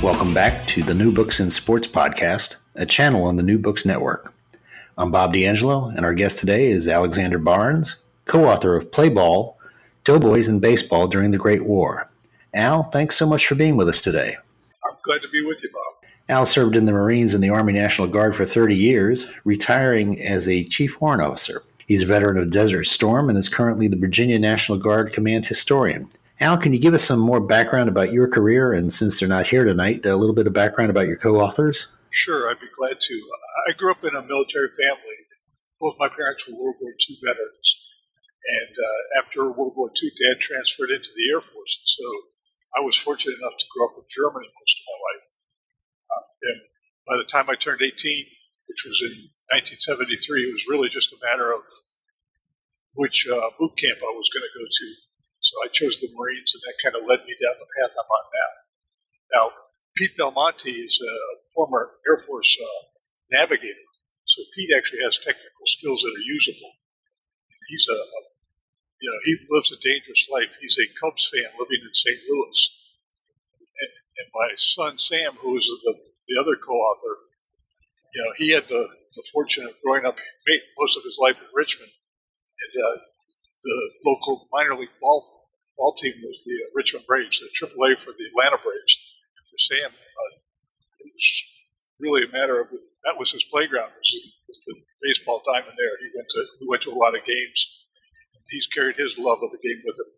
Welcome back to the New Books in Sports podcast, a channel on the New Books Network. I'm Bob D'Angelo, and our guest today is Alexander Barnes, co author of Play Ball Doughboys in Baseball During the Great War. Al, thanks so much for being with us today. I'm glad to be with you, Bob. Al served in the Marines and the Army National Guard for 30 years, retiring as a Chief Warrant Officer. He's a veteran of Desert Storm and is currently the Virginia National Guard Command historian. Al, can you give us some more background about your career? And since they're not here tonight, a little bit of background about your co authors? Sure, I'd be glad to. I grew up in a military family. Both my parents were World War II veterans. And uh, after World War II, Dad transferred into the Air Force. So I was fortunate enough to grow up in Germany most of my life. Uh, and by the time I turned 18, which was in 1973, it was really just a matter of which uh, boot camp I was going to go to. So I chose the Marines, and that kind of led me down the path I'm on now. Now, Pete Belmonte is a former Air Force uh, navigator, so Pete actually has technical skills that are usable. He's a, a, you know, he lives a dangerous life. He's a Cubs fan living in St. Louis, and, and my son Sam, who is the the other co-author, you know, he had the, the fortune of growing up most of his life in Richmond, and uh, the local minor league ball ball team was the uh, Richmond Braves, the AAA for the Atlanta Braves. And for Sam, uh, it was really a matter of that was his playground. Was the, was the baseball diamond there? He went to he went to a lot of games. He's carried his love of the game with him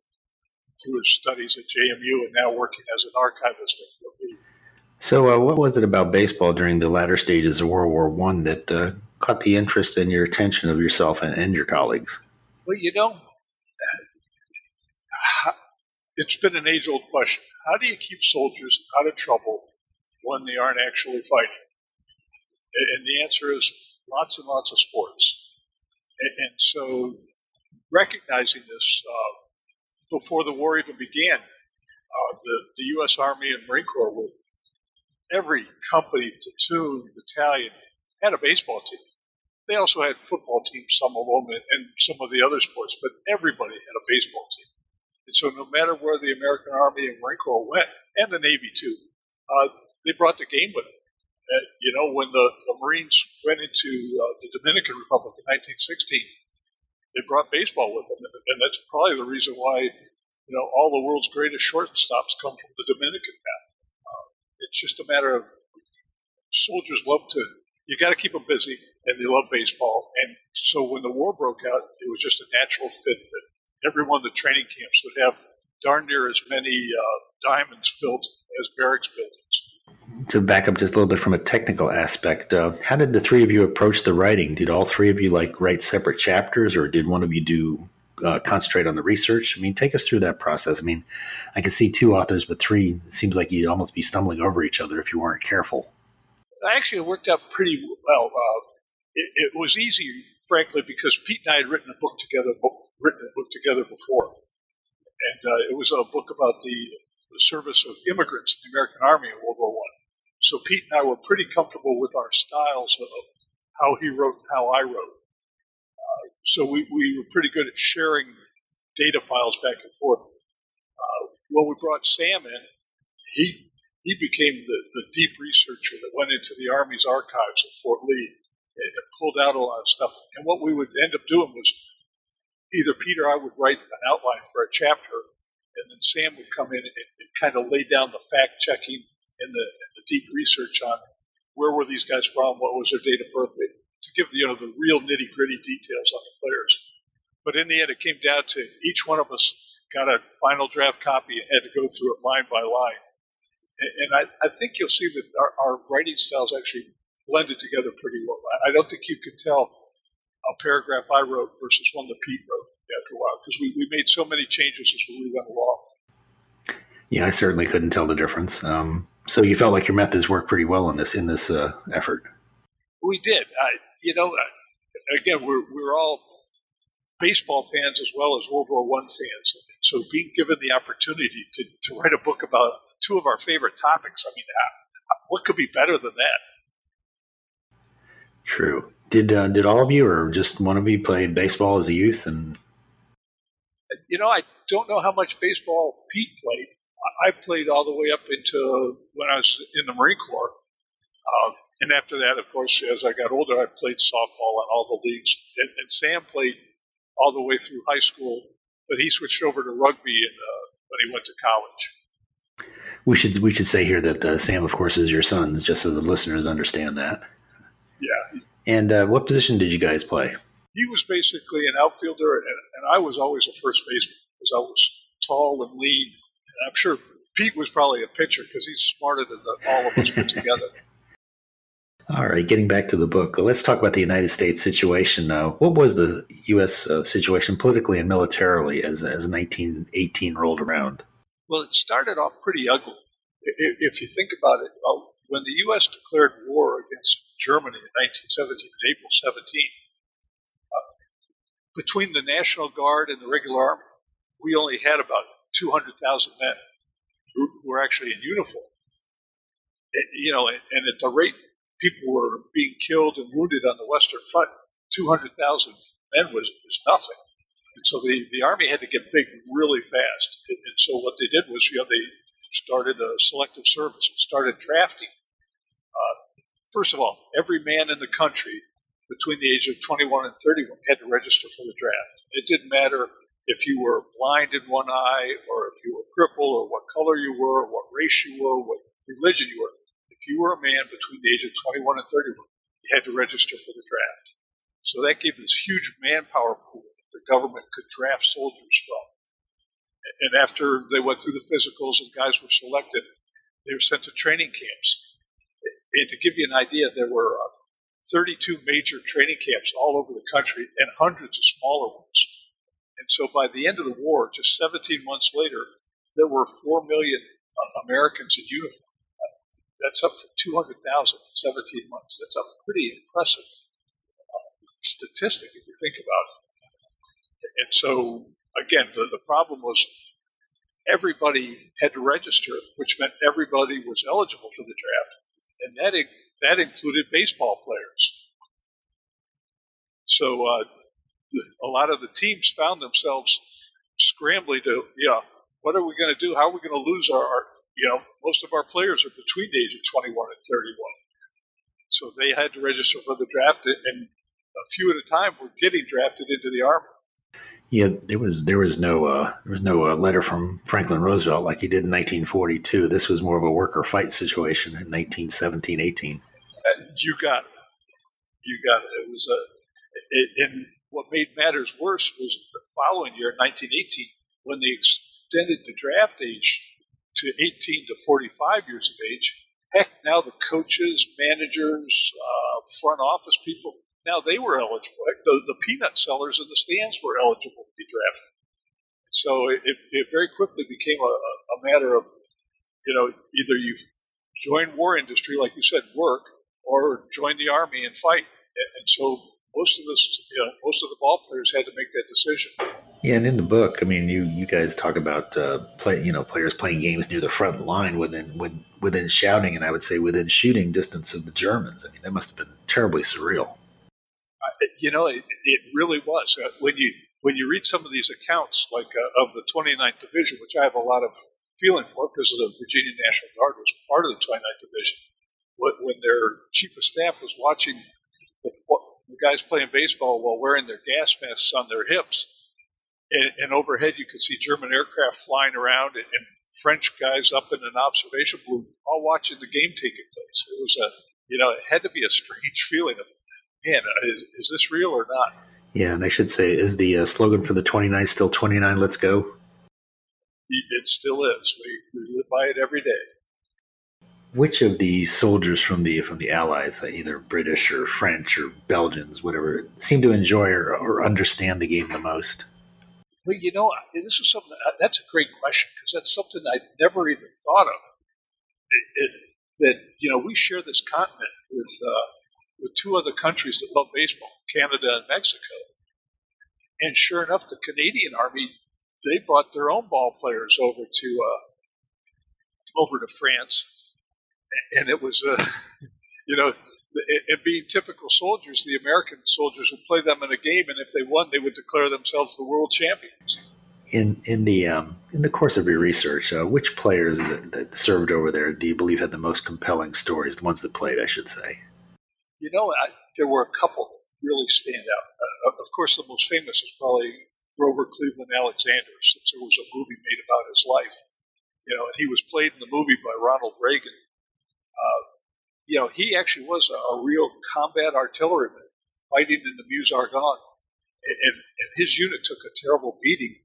through his studies at JMU and now working as an archivist at Fort Lee. So, uh, what was it about baseball during the latter stages of World War One that uh, caught the interest and your attention of yourself and, and your colleagues? Well, you know, it's been an age old question. How do you keep soldiers out of trouble when they aren't actually fighting? And the answer is lots and lots of sports. And so, recognizing this uh, before the war even began, uh, the, the U.S. Army and Marine Corps were every company, platoon, battalion had a baseball team. They also had football teams, some of them, and, and some of the other sports, but everybody had a baseball team. And so, no matter where the American Army and Marine Corps went, and the Navy too, uh, they brought the game with them. Uh, you know, when the, the Marines went into uh, the Dominican Republic in 1916, they brought baseball with them, and, and that's probably the reason why you know all the world's greatest shortstops come from the Dominican now. Uh, it's just a matter of soldiers love to. You got to keep them busy, and they love baseball. And so when the war broke out, it was just a natural fit that every one of the training camps would have darn near as many uh, diamonds built as barracks buildings. To back up just a little bit from a technical aspect, uh, how did the three of you approach the writing? Did all three of you like write separate chapters, or did one of you do uh, concentrate on the research? I mean, take us through that process. I mean, I can see two authors, but three it seems like you'd almost be stumbling over each other if you weren't careful. Actually, it worked out pretty well. Uh, it, it, was easy, frankly, because Pete and I had written a book together, written a book together before, and uh, it was a book about the, the, service of immigrants in the American Army in World War One. So Pete and I were pretty comfortable with our styles of how he wrote and how I wrote. Uh, so we, we were pretty good at sharing data files back and forth. Uh, when we brought Sam in, he he became the, the deep researcher that went into the Army's archives at Fort Lee and, and pulled out a lot of stuff. And what we would end up doing was either Peter or I would write an outline for a chapter, and then Sam would come in and, and kind of lay down the fact checking and the, and the deep research on where were these guys from, what was their date of birth, to give the, you know the real nitty gritty details on the players. But in the end, it came down to each one of us got a final draft copy and had to go through it line by line. And, and I, I, think you'll see that our, our, writing styles actually blended together pretty well. I, I don't think you could tell a paragraph I wrote versus one that Pete wrote after a while because we, we made so many changes as we went along. Yeah, I certainly couldn't tell the difference. Um, so you felt like your methods worked pretty well in this in this uh, effort. We did. I, you know, again, we're we're all baseball fans as well as World War One fans. So being given the opportunity to, to write a book about two of our favorite topics, I mean, what could be better than that? True. Did uh, did all of you, or just one of you, play baseball as a youth? And you know, I don't know how much baseball Pete played. I played all the way up into when I was in the Marine Corps. Uh, and after that, of course, as I got older, I played softball in all the leagues. And, and Sam played all the way through high school, but he switched over to rugby in, uh, when he went to college. We should we should say here that uh, Sam, of course, is your son, just so the listeners understand that. Yeah. And uh, what position did you guys play? He was basically an outfielder, and, and I was always a first baseman because I was tall and lean. And I'm sure Pete was probably a pitcher because he's smarter than the, all of us put together. All right, getting back to the book, let's talk about the United States situation. Uh, what was the U.S. Uh, situation politically and militarily as, as 1918 rolled around? Well, it started off pretty ugly. If you think about it, when the U.S. declared war against Germany in 1917, April 17, uh, between the National Guard and the regular army, we only had about 200,000 men who were actually in uniform. You know, and, and at the rate people were being killed and wounded on the Western Front. 200,000 men was, was nothing. And so the, the Army had to get big really fast. And, and so what they did was, you know, they started a selective service and started drafting. First of all, every man in the country between the age of 21 and 31 had to register for the draft. It didn't matter if you were blind in one eye or if you were crippled or what color you were, what race you were, what religion you were if you were a man between the age of 21 and 31, you had to register for the draft. So that gave this huge manpower pool that the government could draft soldiers from. And after they went through the physicals and guys were selected, they were sent to training camps. And to give you an idea, there were uh, 32 major training camps all over the country and hundreds of smaller ones. And so by the end of the war, just 17 months later, there were 4 million uh, Americans in uniform. That's up from 200,000 in 17 months. That's a pretty impressive uh, statistic if you think about it. And so, again, the, the problem was everybody had to register, which meant everybody was eligible for the draft. And that, that included baseball players. So uh, a lot of the teams found themselves scrambling to, yeah, what are we going to do? How are we going to lose our, our you know, most of our players are between the age of 21 and 31. So they had to register for the draft, and a few at a time were getting drafted into the army. Yeah, there was there was no uh, there was no uh, letter from Franklin Roosevelt like he did in 1942. This was more of a worker fight situation in 1917, 18. Uh, you got it. You got it. It was a. And what made matters worse was the following year, 1918, when they extended the draft age to 18 to 45 years of age. Heck, now the coaches, managers, uh, front office people, now they were eligible. The, the, peanut sellers in the stands were eligible to be drafted. So it, it very quickly became a, a, matter of, you know, either you join war industry, like you said, work, or join the army and fight. And, so most of this, you know, most of the ball players had to make that decision. Yeah, and in the book, I mean, you you guys talk about uh, play, you know, players playing games near the front line within within shouting, and I would say within shooting distance of the Germans. I mean, that must have been terribly surreal. You know, it, it really was. Uh, when you when you read some of these accounts, like uh, of the 29th Division, which I have a lot of feeling for because the Virginia National Guard was part of the 29th Division, when their chief of staff was watching the, the guys playing baseball while wearing their gas masks on their hips and, and overhead you could see German aircraft flying around and, and French guys up in an observation balloon, all watching the game taking place. It was a, you know, it had to be a strange feeling of, man, is, is this real or not? Yeah, and I should say, is the uh, slogan for the 29 still 29? Let's go. It still is. We, we live by it every day. Which of the soldiers from the from the Allies, uh, either British or French or Belgians, whatever, seem to enjoy or, or understand the game the most? Well, you know, this is something uh, that's a great question because that's something I'd never even thought of. It, it, that you know, we share this continent with uh, with two other countries that love baseball, Canada and Mexico. And sure enough, the Canadian Army they brought their own ball players over to uh, over to France, and it was uh, you know and being typical soldiers, the American soldiers would play them in a game, and if they won, they would declare themselves the world champions. In in the um, in the course of your research, uh, which players that, that, served over there do you believe had the most compelling stories? The ones that played, I should say. You know, I, there were a couple that really stand out. Uh, of course, the most famous is probably Grover Cleveland Alexander, since there was a movie made about his life. You know, and he was played in the movie by Ronald Reagan. Uh, you know, he actually was a, a real combat artilleryman fighting in the Meuse Argonne. And, and, and, his unit took a terrible beating.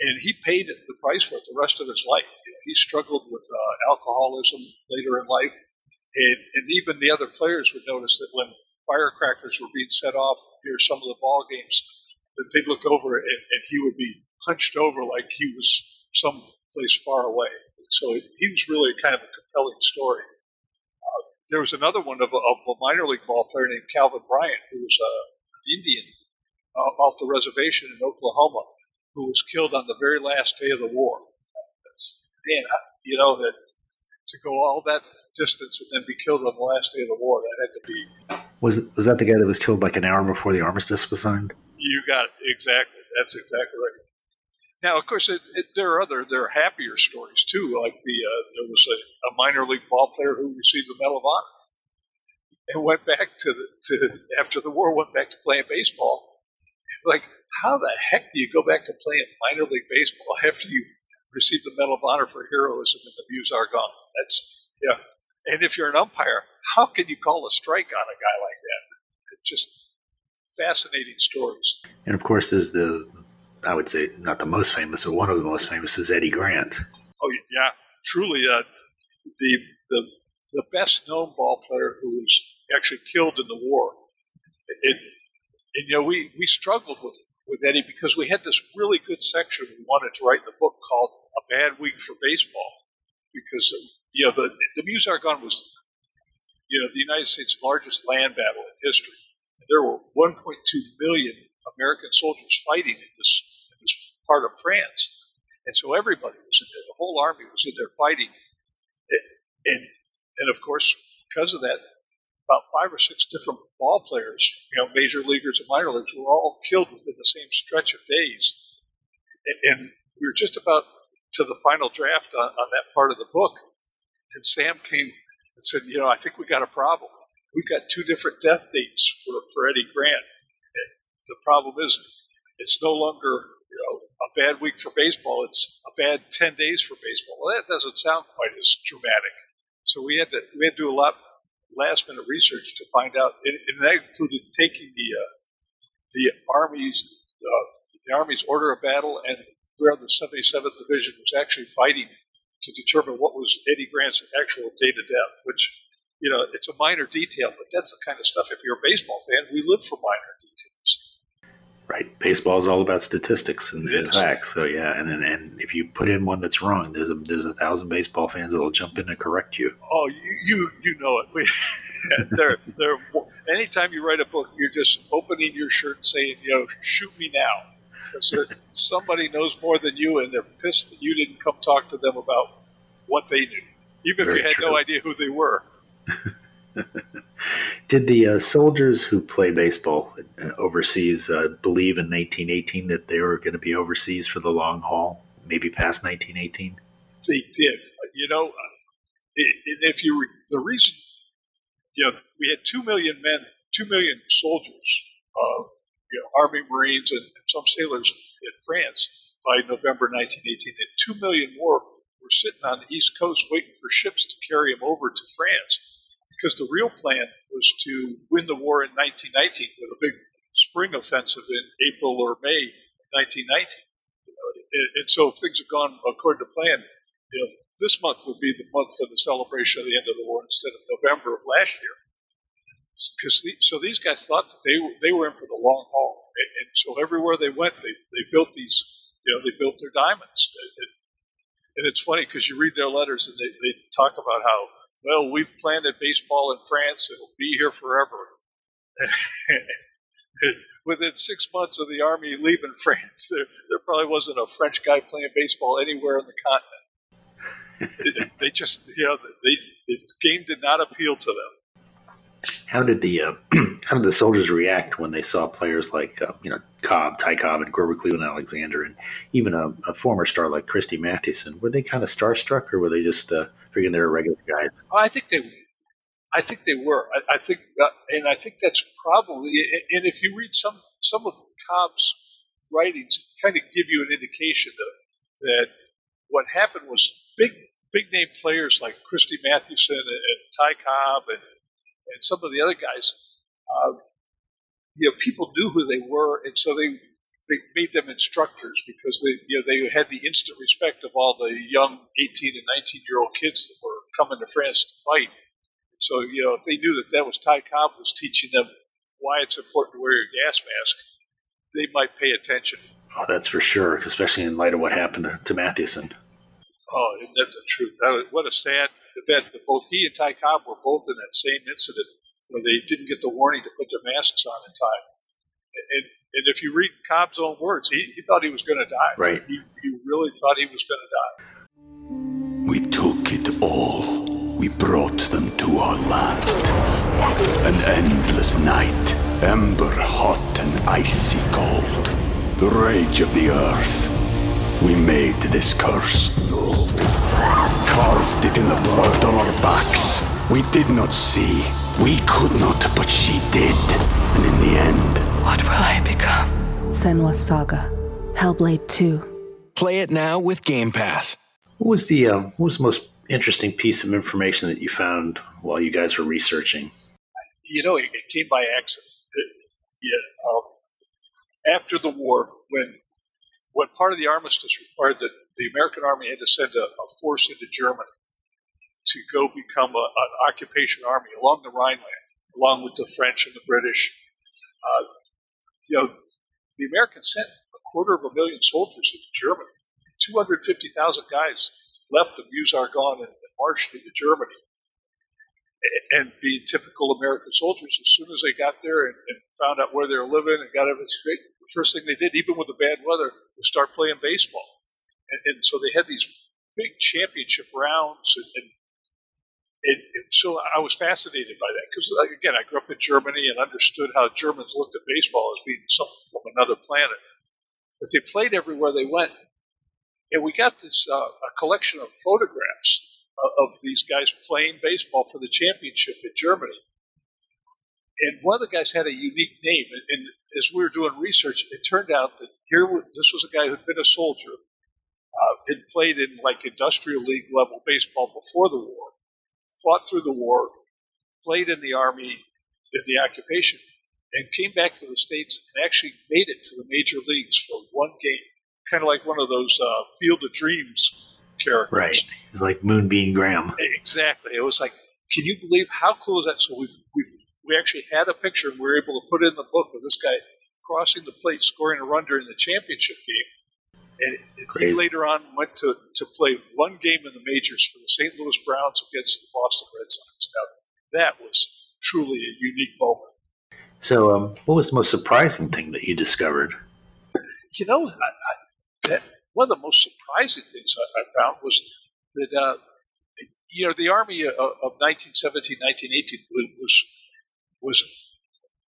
And he paid the price for it the rest of his life. You know, he struggled with uh, alcoholism later in life. And, and even the other players would notice that when firecrackers were being set off near some of the ball games, that they'd look over and, and he would be hunched over like he was someplace far away. So he was really kind of a compelling story there was another one of a, of a, minor league ball player named Calvin Bryant, who was uh, an Indian uh, off the reservation in Oklahoma, who was killed on the very last day of the war. That's, man, you know that to go all that distance and then be killed on the last day of the war, that had to be. Was was that the guy that was killed like an hour before the armistice was signed? You got it exactly. That's exactly right. Now, of course, it, it, there are other there are happier stories too. Like the uh, there was a, a, minor league ball player who received the Medal of Honor and went back to the to after the war went back to playing baseball. Like, how the heck do you go back to playing minor league baseball after you received the Medal of Honor for heroism in the Meuse Argonne? That's yeah. And if you're an umpire, how can you call a strike on a guy like that? It's just fascinating stories. And of course, there's the I would say not the most famous, but one of the most famous is Eddie Grant. Oh yeah, truly uh, the the the best known ball player who was actually killed in the war. It, and you know we we struggled with with Eddie because we had this really good section we wanted to write in the book called "A Bad Week for Baseball," because you know the the Meuse Argonne was you know the United States' largest land battle in history. and There were 1.2 million American soldiers fighting in this part of France. And so everybody was in there. The whole army was in there fighting. And, and of course, because of that, about five or six different ball players, you know, major leaguers and minor leaguers, were all killed within the same stretch of days. And, and we were just about to the final draft on, on that part of the book. And Sam came and said, you know, I think we got a problem. We've got two different death dates for, for Eddie Grant. And the problem is it's no longer you know, a bad week for baseball. It's a bad ten days for baseball. Well, that doesn't sound quite as dramatic. So we had to we had to do a lot last minute research to find out, and, that included taking the uh, the army's uh, the army's order of battle and where the 77th Division was actually fighting to determine what was Eddie Grant's actual date of death. Which you know it's a minor detail, but that's the kind of stuff. If you're a baseball fan, we live for minor Right. Baseball is all about statistics and, and facts. So yeah, and, and and if you put in one that's wrong, there's a there's a thousand baseball fans that'll jump in and correct you. Oh, you you, you know it. they're they're anytime you write a book, you're just opening your shirt and saying, you know, shoot me now. Because somebody knows more than you, and they're pissed that you didn't come talk to them about what they knew, even Very if you had true. no idea who they were. Did the uh, soldiers who play baseball uh, overseas uh, believe in 1918 that they were going to be overseas for the long haul, maybe past 1918? They did. You know, if you the reason, you know, we had two million men, two million soldiers uh, you know, Army Marines and, and some sailors in France by November 1918. And two million more were sitting on the East Coast waiting for ships to carry them over to France because the real plan was to win the war in 1919 with a big spring offensive in April or May 1919. You know, and, and, so things have gone according to plan, you know, this month would be the month for the celebration of the end of the war instead of November of last year. Because the, so these guys thought that they were, they were in for the long haul, and, and so everywhere they went, they, they built these, you know, they built their diamonds. And, and it's funny because you read their letters and they, they talk about how well we've planted baseball in France; it'll be here forever. Within six months of the army leaving France, there, there probably wasn't a French guy playing baseball anywhere in the continent they just, you know, they, the game did not appeal to them. How did the uh, how did the soldiers react when they saw players like uh, you know Cobb, Ty Cobb, and Grover Cleveland Alexander, and even a, a, former star like Christy Mathewson? Were they kind of starstruck, or were they just uh, figuring they were regular guys? I think they, I think they were. I, I think, uh, and I think that's probably. And if you read some some of Cobb's writings, kind of give you an indication that that what happened was big big name players like Christy Mathewson and, and Ty Cobb and, and some of the other guys, uh, you know, people knew who they were, and so they they made them instructors because they you know they had the instant respect of all the young 18 and 19 year old kids that were coming to France to fight. So you know if they knew that that was Ty Cobb was teaching them why it's important to wear your gas mask, they might pay attention. Oh, that's for sure, especially in light of what happened to, to Mathewson. Oh, isn't that the truth? That was, what a sad event. Both he and Ty Cobb were both in that same incident where they didn't get the warning to put their masks on in time. And, and if you read Cobb's own words, he, he thought he was going to die. Right. He, he really thought he was going to die. We took it all. We brought them to our land. An endless night, ember hot and icy cold. The rage of the earth we made this curse. Carved it in the blood on our backs. We did not see. We could not, but she did. And in the end. What will I become? Senua's Saga. Hellblade 2. Play it now with Game Pass. What was the uh, what was the most interesting piece of information that you found while you guys were researching? You know, it, it came by accident. It, yeah, um, after the war, when what part of the armistice required that the American army had to send a, a force into Germany to go become a, an occupation army along the Rhineland, along with the French and the British. Uh, you know, the Americans sent a quarter of a million soldiers into Germany. 250,000 guys left the Meuse-Argonne and, and marched into Germany. And, being typical American soldiers, as soon as they got there and, and found out where they were living and got everything straight, the first thing they did, even with the bad weather, was start playing baseball. And, and so they had these big championship rounds. And, and, and, and so I was fascinated by that because, again, I grew up in Germany and understood how Germans looked at baseball as being something from another planet. But they played everywhere they went. And we got this uh, a collection of photographs of, of these guys playing baseball for the championship in Germany and one of the guys had a unique name. And, and, as we were doing research, it turned out that here this was a guy who'd been a soldier, uh, had played in like industrial league level baseball before the war, fought through the war, played in the army in the occupation, and came back to the states and actually made it to the major leagues for one game, kind of like one of those uh, Field of Dreams characters. Right, it's like Moonbeam Graham. Exactly. It was like, can you believe how cool is that? So we've we've we actually had a picture and we were able to put it in the book of this guy crossing the plate, scoring a run during the championship game. And he later on went to, to play one game in the majors for the St. Louis Browns against the Boston Red Sox. Now, that was truly a unique moment. So, um, what was the most surprising thing that you discovered? You know, I, I, that one of the most surprising things I, I found was that, uh, you know, the Army of, of 1917, 1918 was was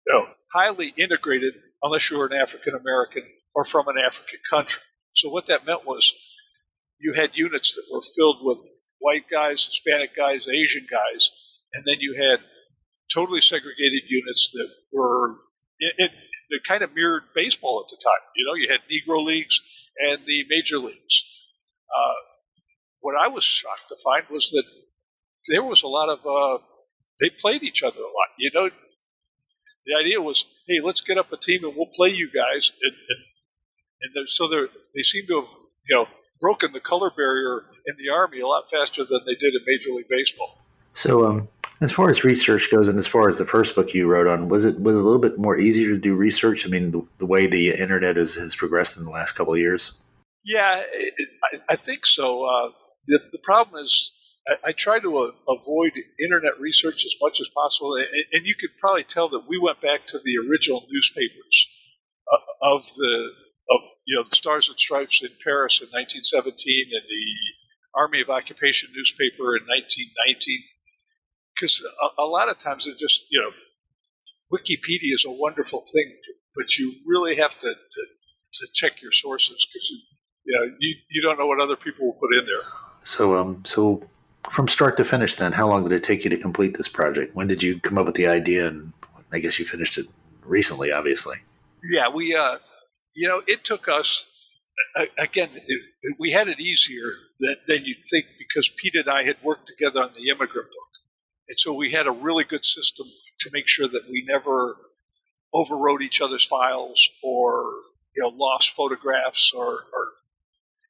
you know, highly integrated unless you were an African American or from an African country. So what that meant was you had units that were filled with white guys, Hispanic guys, Asian guys, and then you had totally segregated units that were in, in, it kind of mirrored baseball at the time. You know, you had Negro leagues and the major leagues. Uh, what I was shocked to find was that there was a lot of uh, they played each other a lot. You know, the idea was, hey, let's get up a team and we'll play you guys, and and, and so they they seem to have you know broken the color barrier in the army a lot faster than they did in Major League Baseball. So, um, as far as research goes, and as far as the first book you wrote on, was it was it a little bit more easier to do research? I mean, the, the way the internet has, has progressed in the last couple of years. Yeah, it, I, I, think so. Uh, the, the problem is I, I try to uh, avoid internet research as much as possible, and, and, you could probably tell that we went back to the original newspapers uh, of the of you know the Stars and Stripes in Paris in 1917 and the Army of Occupation newspaper in 1919. Because a, a lot of times it just you know Wikipedia is a wonderful thing, but you really have to to, to check your sources because you you know you, you don't know what other people will put in there. So um so from start to finish, then, how long did it take you to complete this project? When did you come up with the idea? And I guess you finished it recently, obviously. Yeah, we, uh, you know, it took us, again, it, we had it easier than, than you'd think because Pete and I had worked together on the immigrant book. And so we had a really good system to make sure that we never overrode each other's files or, you know, lost photographs or, or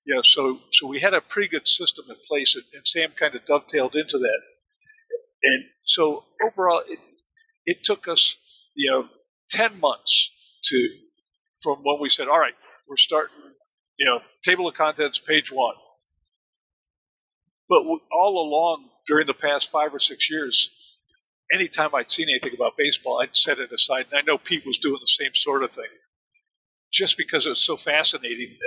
you know, so so we had a pretty good system in place, and, and Sam kind of dovetailed into that. And so overall, it it took us, you know, ten months to from when we said, all right, we're starting, you know, table of contents, page one. But all along during the past five or six years, anytime I'd seen anything about baseball, I'd set it aside. And I know Pete was doing the same sort of thing, just because it was so fascinating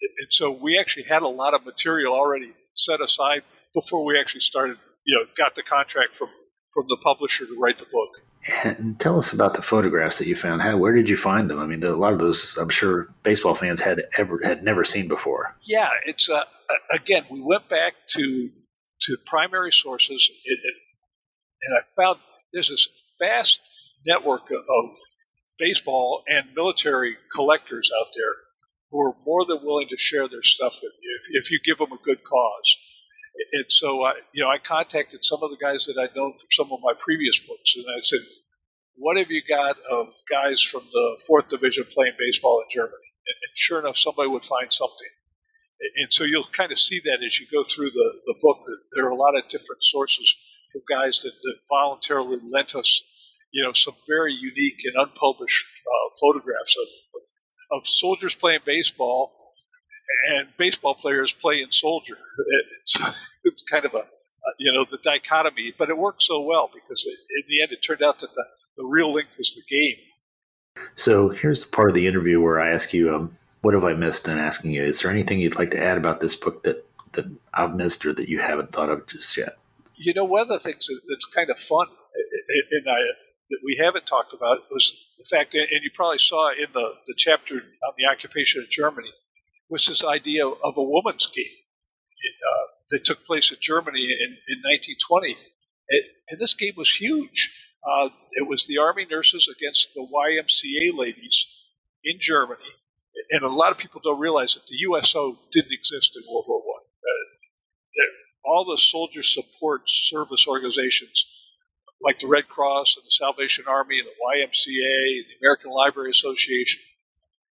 and so we actually had a lot of material already set aside before we actually started, you know, got the contract from, from the publisher to write the book. And tell us about the photographs that you found. How, where did you find them? I mean, a lot of those, I'm sure, baseball fans had ever had never seen before. Yeah, it's uh, again, we went back to to primary sources, it, it, and I found there's this vast network of baseball and military collectors out there who are more than willing to share their stuff with you if, if you give them a good cause. And so, I, you know, I contacted some of the guys that I'd known from some of my previous books, and I said, "What have you got of guys from the fourth division playing baseball in Germany?" And, sure enough, somebody would find something. And so you'll kind of see that as you go through the, the book that there are a lot of different sources from guys that, that voluntarily lent us, you know, some very unique and unpublished uh, photographs of, of soldiers playing baseball and baseball players play in soldier. It's, it's kind of a, you know, the dichotomy, but it worked so well because it, in the end it turned out that the, the real link was the game. So here's the part of the interview where I ask you, um, what have I missed in asking you? Is there anything you'd like to add about this book that, that I've missed or that you haven't thought of just yet? You know, one of the things that's kind of fun, and I, that we haven't talked about was the fact, and you probably saw in the, the chapter on the occupation of Germany, was this idea of a woman's game uh, that took place in Germany in, in 1920. It, and this game was huge. Uh, it was the army nurses against the YMCA ladies in Germany. And a lot of people don't realize that the USO didn't exist in World War One. Uh, all the soldier support service organizations like the Red Cross and the Salvation Army and the YMCA and the American Library Association,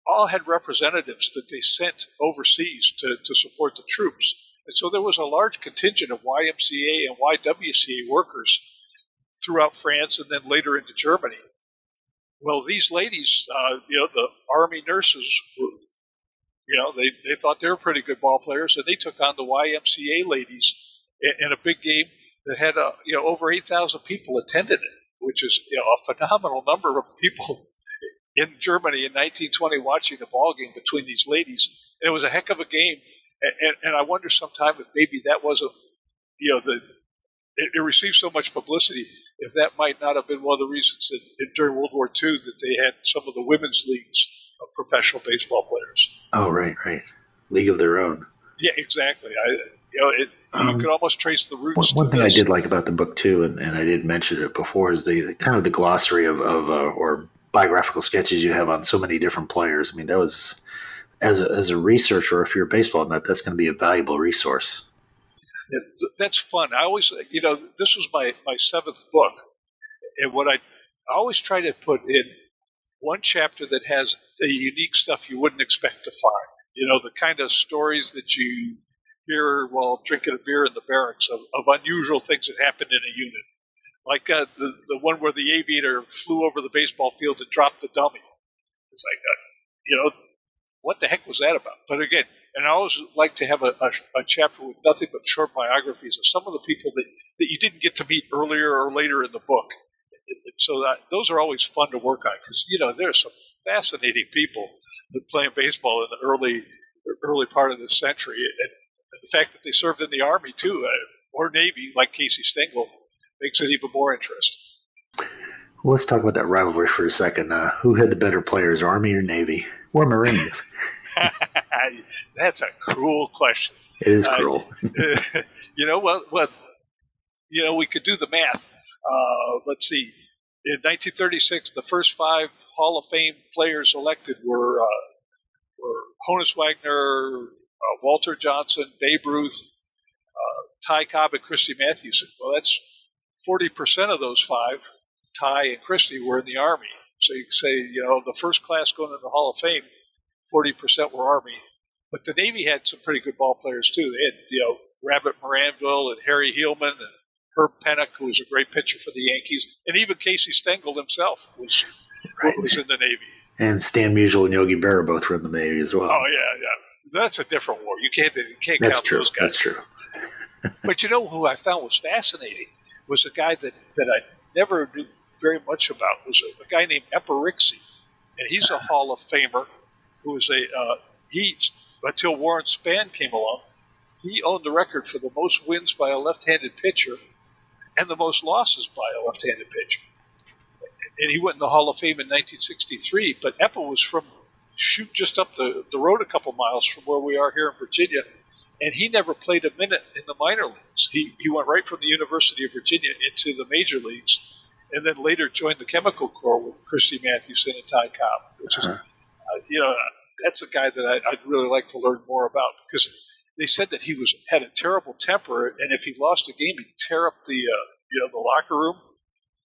all had representatives that they sent overseas to, to support the troops. And so there was a large contingent of YMCA and YWCA workers throughout France and then later into Germany. Well, these ladies, uh, you know, the army nurses were, you know, they, they thought they were pretty good ball players, and they took on the YMCA ladies in, in a big game that had uh, you know over eight thousand people attended it, which is you know a phenomenal number of people in Germany in 1920 watching a ball game between these ladies. And it was a heck of a game, and, and, and I wonder sometime if maybe that wasn't you know the it, it, received so much publicity. If that might not have been one of the reasons that, during World War II that they had some of the women's leagues of professional baseball players. Oh, right, right, league of their own. Yeah, exactly. I, you know, it, um, you could almost trace the roots. One, one thing this. I did like about the book too, and, and I did mention it before, is the kind of the glossary of, of uh, or biographical sketches you have on so many different players. I mean, that was as a, as a researcher, if you're a baseball nut, that's going to be a valuable resource. That's fun. I always, you know, this was my, my seventh book. And what I, I always try to put in one chapter that has the unique stuff you wouldn't expect to find. You know, the kind of stories that you hear while drinking a beer in the barracks of, of unusual things that happened in a unit. Like uh, the, the one where the aviator flew over the baseball field and dropped the dummy. It's like, uh, you know, what the heck was that about? But again, and I always like to have a, a, a, chapter with nothing but short biographies of some of the people that, that you didn't get to meet earlier or later in the book. So that, those are always fun to work on because you know there's some fascinating people that playing baseball in the early early part of this century, and, and the fact that they served in the army too, uh, or navy, like Casey Stengel, makes it even more interesting. Well, let's talk about that rivalry for a second. Uh, who had the better players, Army or Navy, or Marines? That's a cruel question. It is uh, cruel. Uh, you know, well, well, you know, we could do the math. Uh, let's see. In 1936, the first five Hall of Fame players elected were uh, were Honus Wagner, uh, Walter Johnson, Babe Ruth, uh, Ty Cobb, and Christy Mathewson. Well, that's 40% of those five, Ty and Christy, were in the Army. So you say, you know, the first class going into the Hall of Fame, 40% were Army. But the Navy had some pretty good ball players too. They had, you know, Rabbit Maranville and Harry Heilmann and Herb Pennock, who was a great pitcher for the Yankees, and even Casey Stengel himself was right. was in the Navy. And Stan Musial and Yogi Berra both were in the Navy as well. Oh yeah, yeah. That's a different war. You can't you can't That's count true. those guys. That's true. but you know who I found was fascinating was a guy that, that I never knew very much about was a, a guy named Eppa Rixey, and he's a Hall of Famer who was a uh, he until Warren Spahn came along. He owned the record for the most wins by a left-handed pitcher and the most losses by a left-handed pitcher. And he went in the Hall of Fame in 1963. But Eppa was from shoot just up the, the road a couple miles from where we are here in Virginia, and he never played a minute in the minor leagues. He, he went right from the University of Virginia into the major leagues, and then later joined the Chemical Corps with Christy Mathewson and Ty Cobb, which uh-huh. uh, you know, that's a guy that I, would really like to learn more about because they said that he was had a terrible temper, and if he lost a game, he'd tear up the uh, you know the locker room.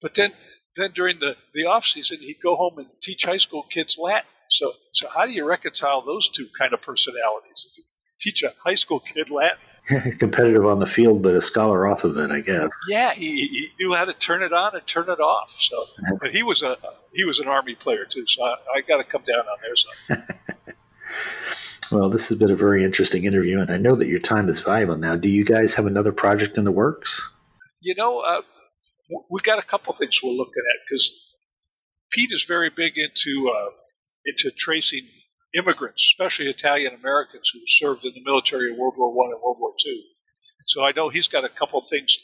But then then during the the off season, he'd go home and teach high school kids Latin. So so how do you reconcile those two kind of personalities? Teach a high school kid Latin. Competitive on the field, but a scholar off of it, I guess. Yeah, he, he knew how to turn it on and turn it off. So, but he was a he was an army player too. So I, I got to come down on their side. Well, this has been a very interesting interview, and I know that your time is valuable now. Do you guys have another project in the works? You know, uh, we got a couple things we're looking at because Pete is very big into uh, into tracing immigrants, especially Italian Americans who served in the military in World War One and World War Two. So I know he's got a couple things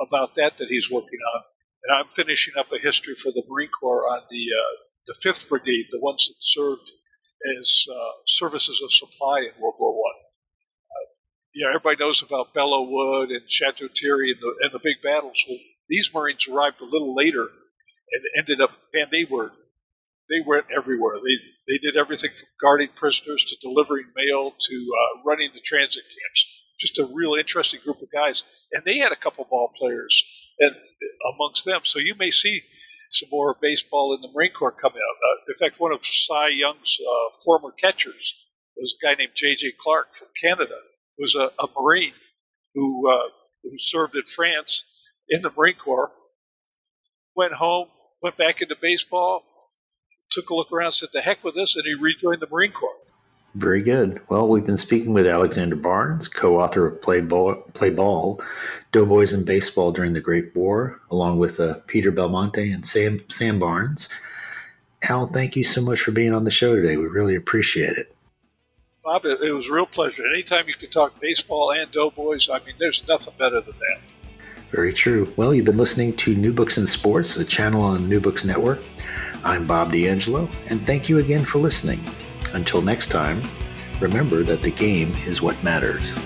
about that that he's working on, and I'm finishing up a history for the Marine Corps on the uh, the Fifth Brigade, the ones that served as uh, services of supply in World War One. Uh, yeah, everybody knows about Belleau Wood and Chateau Thierry and the, and the big battles. Well, these Marines arrived a little later and ended up, and they were they went everywhere. They they did everything from guarding prisoners to delivering mail to uh, running the transit camps. Just a real interesting group of guys, and they had a couple ball players and amongst them. So you may see some more baseball in the Marine Corps coming out. Uh, in fact, one of Cy Young's uh, former catchers was a guy named J.J. Clarke from Canada, who was a, a Marine who, uh, who served in France in the Marine Corps, went home, went back into baseball, took a look around, said, the heck with this, and he rejoined the Marine Corps. Very good. Well, we've been speaking with Alexander Barnes, co author of Play Ball, Play Ball, Doughboys in Baseball During the Great War, along with uh, Peter Belmonte and Sam, Sam Barnes. Al, thank you so much for being on the show today. We really appreciate it. Bob, it, it was a real pleasure. Anytime you can talk baseball and Doughboys, I mean, there's nothing better than that. Very true. Well, you've been listening to New Books in Sports, a channel on New Books Network. I'm Bob D'Angelo, and thank you again for listening. Until next time, remember that the game is what matters.